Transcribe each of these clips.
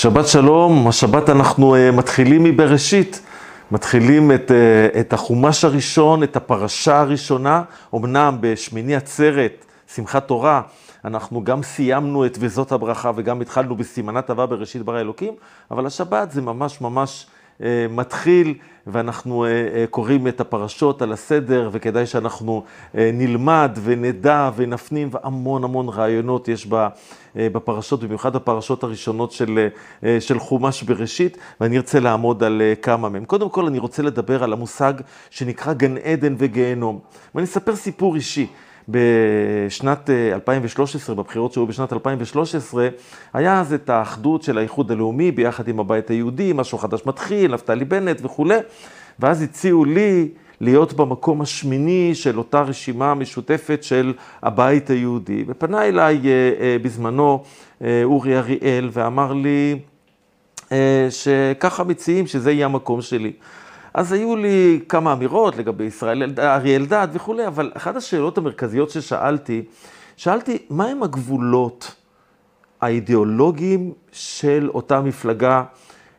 שבת שלום, השבת אנחנו uh, מתחילים מבראשית, מתחילים את, uh, את החומש הראשון, את הפרשה הראשונה, אמנם בשמיני עצרת, שמחת תורה, אנחנו גם סיימנו את וזאת הברכה וגם התחלנו בסימנת אהבה בראשית ברא אלוקים, אבל השבת זה ממש ממש מתחיל ואנחנו uh, uh, קוראים את הפרשות על הסדר וכדאי שאנחנו נלמד ונדע ונפנים והמון המון רעיונות יש. בפרשות, במיוחד הפרשות הראשונות של, של חומש בראשית, ואני ארצה לעמוד על כמה מהם. קודם כל, אני רוצה לדבר על המושג שנקרא גן עדן וגיהנום. ואני אספר סיפור אישי. בשנת 2013, בבחירות שהיו בשנת 2013, היה אז את האחדות של האיחוד הלאומי ביחד עם הבית היהודי, משהו חדש מתחיל, נפתלי בנט וכולי, ואז הציעו לי להיות במקום השמיני של אותה רשימה משותפת של הבית היהודי. ופנה אליי אה, אה, בזמנו אה, אורי אריאל ואמר לי שככה מציעים שזה יהיה המקום שלי. אז היו לי כמה אמירות לגבי ישראל, אריה אלדד וכולי, אבל אחת השאלות המרכזיות ששאלתי, שאלתי, מהם הגבולות האידיאולוגיים של אותה מפלגה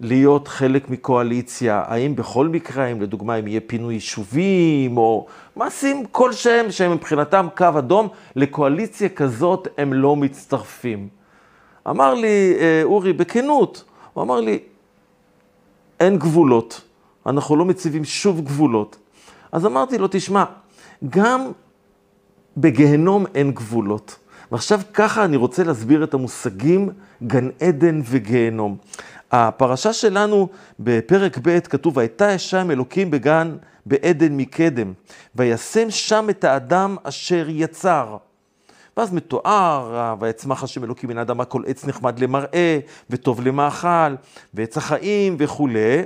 להיות חלק מקואליציה? האם בכל מקרה, האם לדוגמה, אם יהיה פינוי יישובים, או מעשים כלשהם שהם מבחינתם קו אדום, לקואליציה כזאת הם לא מצטרפים. אמר לי אה, אורי בכנות, הוא אמר לי, אין גבולות, אנחנו לא מציבים שוב גבולות. אז אמרתי לו, תשמע, גם בגיהנום אין גבולות. ועכשיו ככה אני רוצה להסביר את המושגים גן עדן וגיהנום. הפרשה שלנו בפרק ב' כתוב, והייתה אשם אלוקים בגן בעדן מקדם, וישם שם את האדם אשר יצר. ואז מתואר, ויצמח השם אלוקים מן האדמה כל עץ נחמד למראה, וטוב למאכל, ועץ החיים וכולי.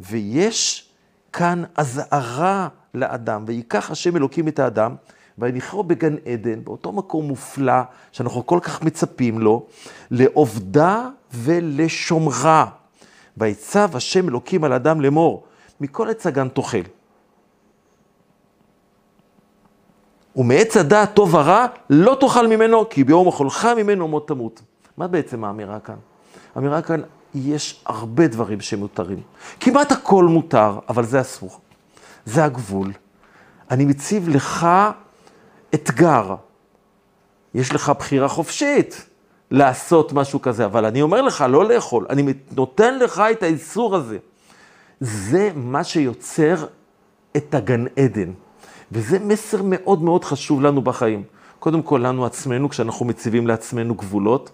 ויש כאן אזהרה לאדם, ויקח השם אלוקים את האדם, ויניחו בגן עדן, באותו מקום מופלא, שאנחנו כל כך מצפים לו, לעובדה ולשומרה. ויצב השם אלוקים על אדם לאמור, מכל עץ הגן תאכל. ומעץ הדעת טוב ורע, לא תאכל ממנו, כי ביום אכולך ממנו מות תמות. מה בעצם האמירה כאן? האמירה כאן, יש הרבה דברים שמותרים. כמעט הכל מותר, אבל זה אסור. זה הגבול. אני מציב לך אתגר. יש לך בחירה חופשית לעשות משהו כזה, אבל אני אומר לך לא לאכול, אני נותן לך את האיסור הזה. זה מה שיוצר את הגן עדן, וזה מסר מאוד מאוד חשוב לנו בחיים. קודם כל לנו עצמנו, כשאנחנו מציבים לעצמנו גבולות,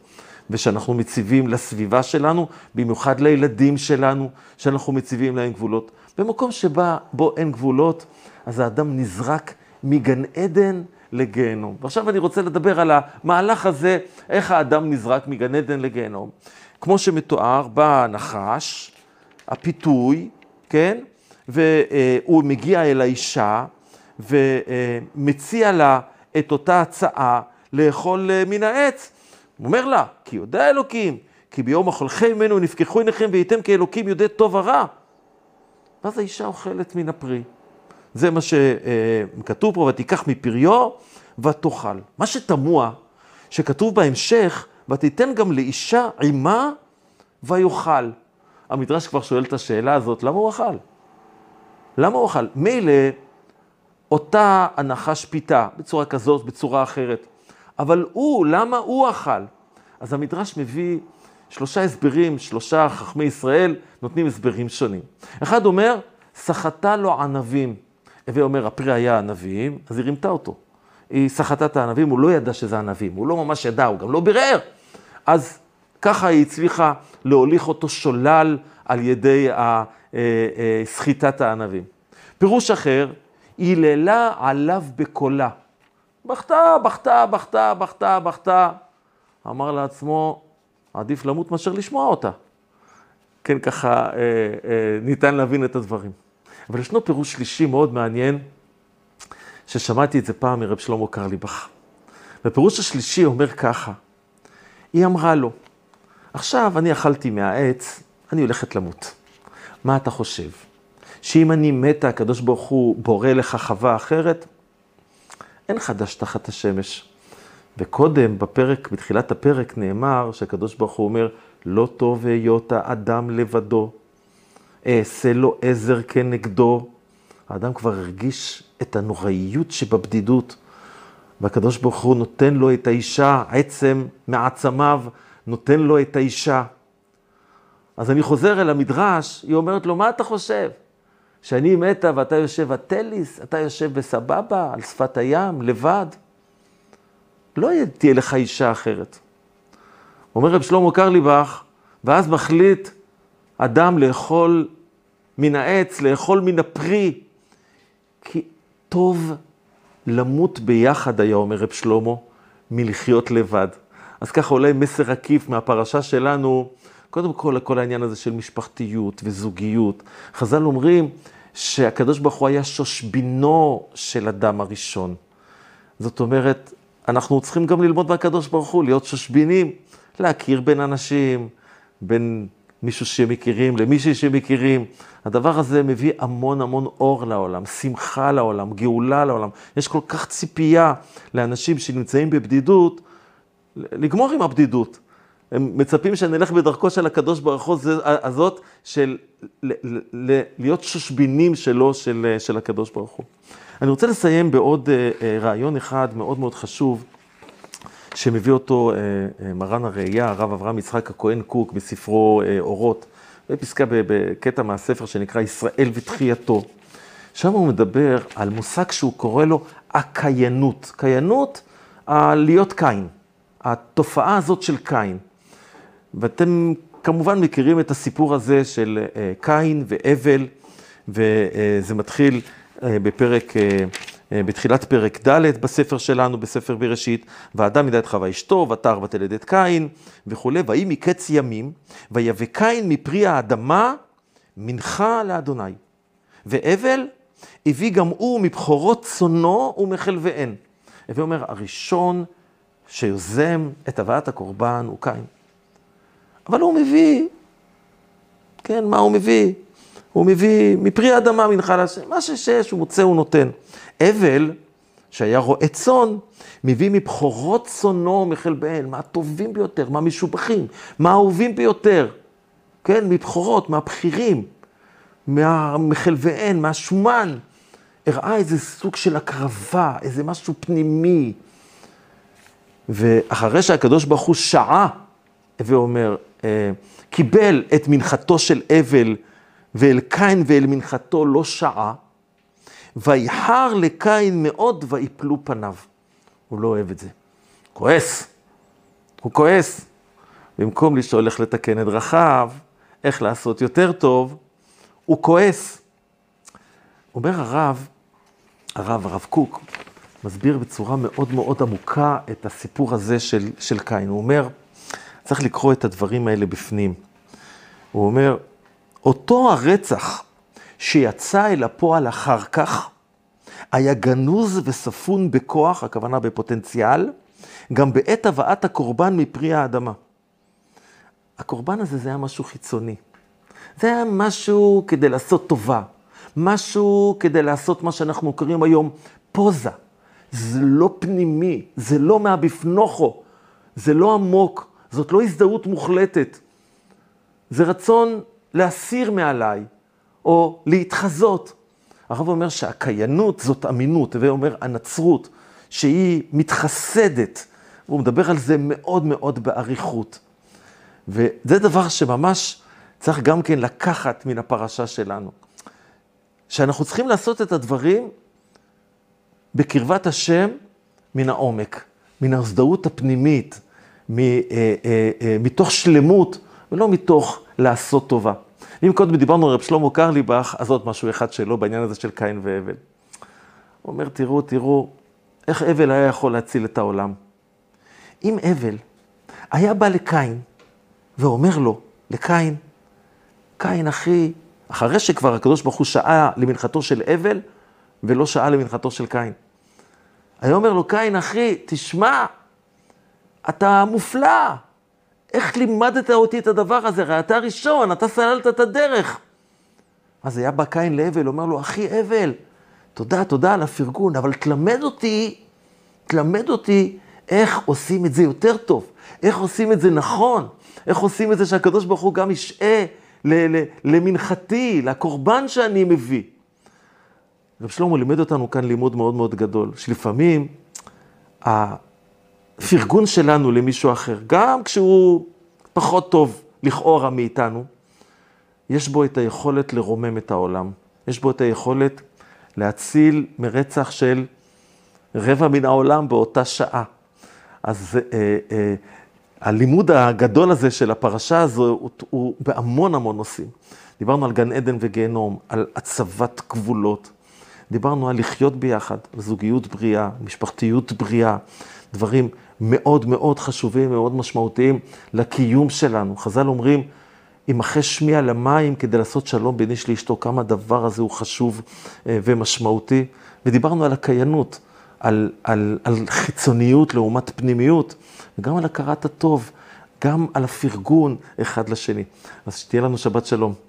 ושאנחנו מציבים לסביבה שלנו, במיוחד לילדים שלנו, שאנחנו מציבים להם גבולות. במקום שבה, בו אין גבולות, אז האדם נזרק מגן עדן לגיהנום. ועכשיו אני רוצה לדבר על המהלך הזה, איך האדם נזרק מגן עדן לגיהנום. כמו שמתואר, בא הנחש, הפיתוי, כן? והוא מגיע אל האישה ומציע לה את אותה הצעה לאכול מן העץ. הוא אומר לה, כי יודע אלוקים, כי ביום אכולכם ממנו נפקחו עיניכם וייתם כאלוקים יודע טוב ורע. ואז האישה אוכלת מן הפרי. זה מה שכתוב פה, ותיקח מפריו ותאכל. מה שתמוה, שכתוב בהמשך, ותיתן גם לאישה עימה ויאכל. המדרש כבר שואל את השאלה הזאת, למה הוא אכל? למה הוא אכל? מילא אותה הנחש פיתה, בצורה כזאת, בצורה אחרת. אבל הוא, למה הוא אכל? אז המדרש מביא שלושה הסברים, שלושה חכמי ישראל נותנים הסברים שונים. אחד אומר, סחטה לו ענבים. הווה אומר, הפרי היה ענבים, אז היא רימתה אותו. היא סחטה את הענבים, הוא לא ידע שזה ענבים, הוא לא ממש ידע, הוא גם לא בירר. אז ככה היא הצליחה להוליך אותו שולל על ידי אה, אה, סחיטת הענבים. פירוש אחר, היללה עליו בקולה. בכתה, בכתה, בכתה, בכתה, בכתה. אמר לעצמו, עדיף למות מאשר לשמוע אותה. כן, ככה אה, אה, ניתן להבין את הדברים. אבל ישנו פירוש שלישי מאוד מעניין, ששמעתי את זה פעם מרב שלמה קרליבך. והפירוש השלישי אומר ככה, היא אמרה לו, עכשיו אני אכלתי מהעץ, אני הולכת למות. מה אתה חושב? שאם אני מתה, הקדוש ברוך הוא בורא לך חווה אחרת? אין חדש תחת השמש. וקודם, בפרק, בתחילת הפרק, נאמר שהקדוש ברוך הוא אומר, לא טוב היות האדם לבדו, אעשה לו עזר כנגדו. האדם כבר הרגיש את הנוראיות שבבדידות, והקדוש ברוך הוא נותן לו את האישה, עצם מעצמיו נותן לו את האישה. אז אני חוזר אל המדרש, היא אומרת לו, מה אתה חושב? שאני מתה ואתה יושב הטליס, אתה יושב בסבבה, על שפת הים, לבד? לא תהיה לך אישה אחרת. אומר רב שלמה קרליבך, ואז מחליט אדם לאכול מן העץ, לאכול מן הפרי, כי טוב למות ביחד, היה אומר רב שלמה, מלחיות לבד. אז ככה אולי מסר עקיף מהפרשה שלנו, קודם כל, כל העניין הזה של משפחתיות וזוגיות. חז"ל אומרים שהקדוש ברוך הוא היה שושבינו של אדם הראשון. זאת אומרת, אנחנו צריכים גם ללמוד מהקדוש ברוך הוא, להיות שושבינים, להכיר בין אנשים, בין מישהו שמכירים למישהי שמכירים. הדבר הזה מביא המון המון אור לעולם, שמחה לעולם, גאולה לעולם. יש כל כך ציפייה לאנשים שנמצאים בבדידות, לגמור עם הבדידות. הם מצפים שנלך בדרכו של הקדוש ברוך הוא הזאת, של להיות שושבינים שלו, של, של הקדוש ברוך הוא. אני רוצה לסיים בעוד אה, אה, רעיון אחד מאוד מאוד חשוב, שמביא אותו אה, מרן הראייה, הרב אברהם יצחק הכהן קוק, בספרו אורות, בפסקה, בקטע מהספר שנקרא ישראל ותחייתו. שם הוא מדבר על מושג שהוא קורא לו הקיינות. קיינות, להיות קין. התופעה הזאת של קין. ואתם כמובן מכירים את הסיפור הזה של קין והבל, וזה מתחיל אה, בפרק, אה, אה, בתחילת פרק ד' בספר שלנו, בספר בראשית, ואדם ידע את חווה אשתו, ותר ותלד את קין וכולי, ויהי מקץ ימים, ויבא קין מפרי האדמה מנחה לאדוני. והבל הביא גם הוא מבכורות צונו ומחלביהן. הווי אומר, הראשון שיוזם את הבאת הקורבן הוא קין. אבל הוא מביא, כן, מה הוא מביא? הוא מביא מפרי האדמה מנחה להשם, מה ששש הוא מוצא הוא נותן. אבל, שהיה רועה צאן, מביא מבכורות צונו מחלביהן, מה הטובים ביותר, מה המשובחים, מה האהובים ביותר, כן, מבכורות, מהבכירים, מחלביהן, מהשומן. הראה איזה סוג של הקרבה, איזה משהו פנימי. ואחרי שהקדוש ברוך הוא שעה, ואומר, אה, קיבל את מנחתו של אבל ואל קין ואל מנחתו לא שעה, ויחר לקין מאוד ויפלו פניו. הוא לא אוהב את זה. כועס. הוא כועס. במקום לשאול איך לתקן את דרכיו, איך לעשות יותר טוב, הוא כועס. אומר הרב, הרב, הרב קוק, מסביר בצורה מאוד מאוד עמוקה את הסיפור הזה של, של קין. הוא אומר, צריך לקרוא את הדברים האלה בפנים. הוא אומר, אותו הרצח שיצא אל הפועל אחר כך, היה גנוז וספון בכוח, הכוונה בפוטנציאל, גם בעת הבאת הקורבן מפרי האדמה. הקורבן הזה זה היה משהו חיצוני. זה היה משהו כדי לעשות טובה, משהו כדי לעשות מה שאנחנו קוראים היום פוזה. זה לא פנימי, זה לא מהבפנוכו, זה לא עמוק, זאת לא הזדהות מוחלטת. זה רצון להסיר מעליי, או להתחזות. הרב אומר שהקיינות זאת אמינות, ואומר הנצרות, שהיא מתחסדת. הוא מדבר על זה מאוד מאוד באריכות. וזה דבר שממש צריך גם כן לקחת מן הפרשה שלנו. שאנחנו צריכים לעשות את הדברים בקרבת השם מן העומק, מן ההזדהות הפנימית, אה, אה, אה, מתוך שלמות, ולא מתוך לעשות טובה. אם קודם דיברנו על רב שלמה קרליבך, אז עוד משהו אחד שלו בעניין הזה של קין והבל. הוא אומר, תראו, תראו, איך הבל היה יכול להציל את העולם. אם הבל היה בא לקין ואומר לו, לקין, קין אחי, אחרי שכבר הקדוש ברוך הוא שעה למנחתו של הבל, ולא שעה למנחתו של קין. היה אומר לו, קין אחי, תשמע, אתה מופלא, איך לימדת אותי את הדבר הזה? הרי אתה הראשון, אתה סללת את הדרך. אז היה בא קין להבל, אומר לו, אחי הבל, תודה, תודה על הפרגון, אבל תלמד אותי, תלמד אותי איך עושים את זה יותר טוב. איך עושים את זה נכון? איך עושים את זה שהקדוש ברוך הוא גם ישעה למנחתי, לקורבן שאני מביא? רב שלמה לימד אותנו כאן לימוד מאוד מאוד גדול, שלפעמים הפרגון שלנו למישהו אחר, גם כשהוא פחות טוב לכאורה מאיתנו, יש בו את היכולת לרומם את העולם. יש בו את היכולת להציל מרצח של רבע מן העולם באותה שעה. אז אה, אה, הלימוד הגדול הזה של הפרשה הזו הוא, הוא בהמון המון נושאים. דיברנו על גן עדן וגיהנום, על הצבת גבולות, דיברנו על לחיות ביחד, זוגיות בריאה, משפחתיות בריאה, דברים מאוד מאוד חשובים, מאוד משמעותיים לקיום שלנו. חז"ל אומרים, ימחה שמי על המים כדי לעשות שלום בין איש לאשתו, כמה הדבר הזה הוא חשוב אה, ומשמעותי. ודיברנו על הקיינות, על, על, על חיצוניות לעומת פנימיות, וגם על הכרת הטוב, גם על הפרגון אחד לשני. אז שתהיה לנו שבת שלום.